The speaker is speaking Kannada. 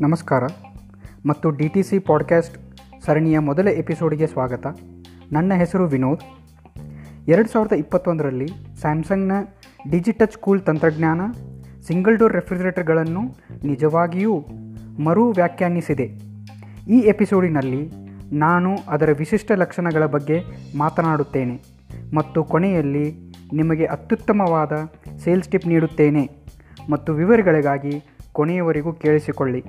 ನಮಸ್ಕಾರ. ಮತ್ತು ಡಿ ಟಿ ಸಿ ಪಾಡ್ಕ್ಯಾಸ್ಟ್ ಸರಣಿಯ ಮೊದಲ ಎಪಿಸೋಡಿಗೆ ಸ್ವಾಗತ. ನನ್ನ ಹೆಸರು ವಿನೋದ್. ಎರಡು ಸಾವಿರದ ಇಪ್ಪತ್ತೊಂದರಲ್ಲಿ ಸ್ಯಾಮ್ಸಂಗ್ನ ಡಿಜಿಟಚ್ ಕೂಲ್ ತಂತ್ರಜ್ಞಾನ, ಸಿಂಗಲ್ ಡೋರ್ ರೆಫ್ರಿಜರೇಟರ್ಗಳನ್ನು ನಿಜವಾಗಿಯೂ ಮರು ವ್ಯಾಖ್ಯಾನಿಸಿದೆ. ಈ ಎಪಿಸೋಡಿನಲ್ಲಿ ನಾನು ಅದರ ವಿಶಿಷ್ಟ ಲಕ್ಷಣಗಳ ಬಗ್ಗೆ ಮಾತನಾಡುತ್ತೇನೆ ಮತ್ತು ಕೊನೆಯಲ್ಲಿ ನಿಮಗೆ ಅತ್ಯುತ್ತಮವಾದ ಸೇಲ್ಸ್ ಟಿಪ್ ನೀಡುತ್ತೇನೆ ಮತ್ತು ವಿವರಗಳಿಗಾಗಿ ಕೊನೆಯವರೆಗೂ ಕೇಳಿಸಿಕೊಳ್ಳಿ.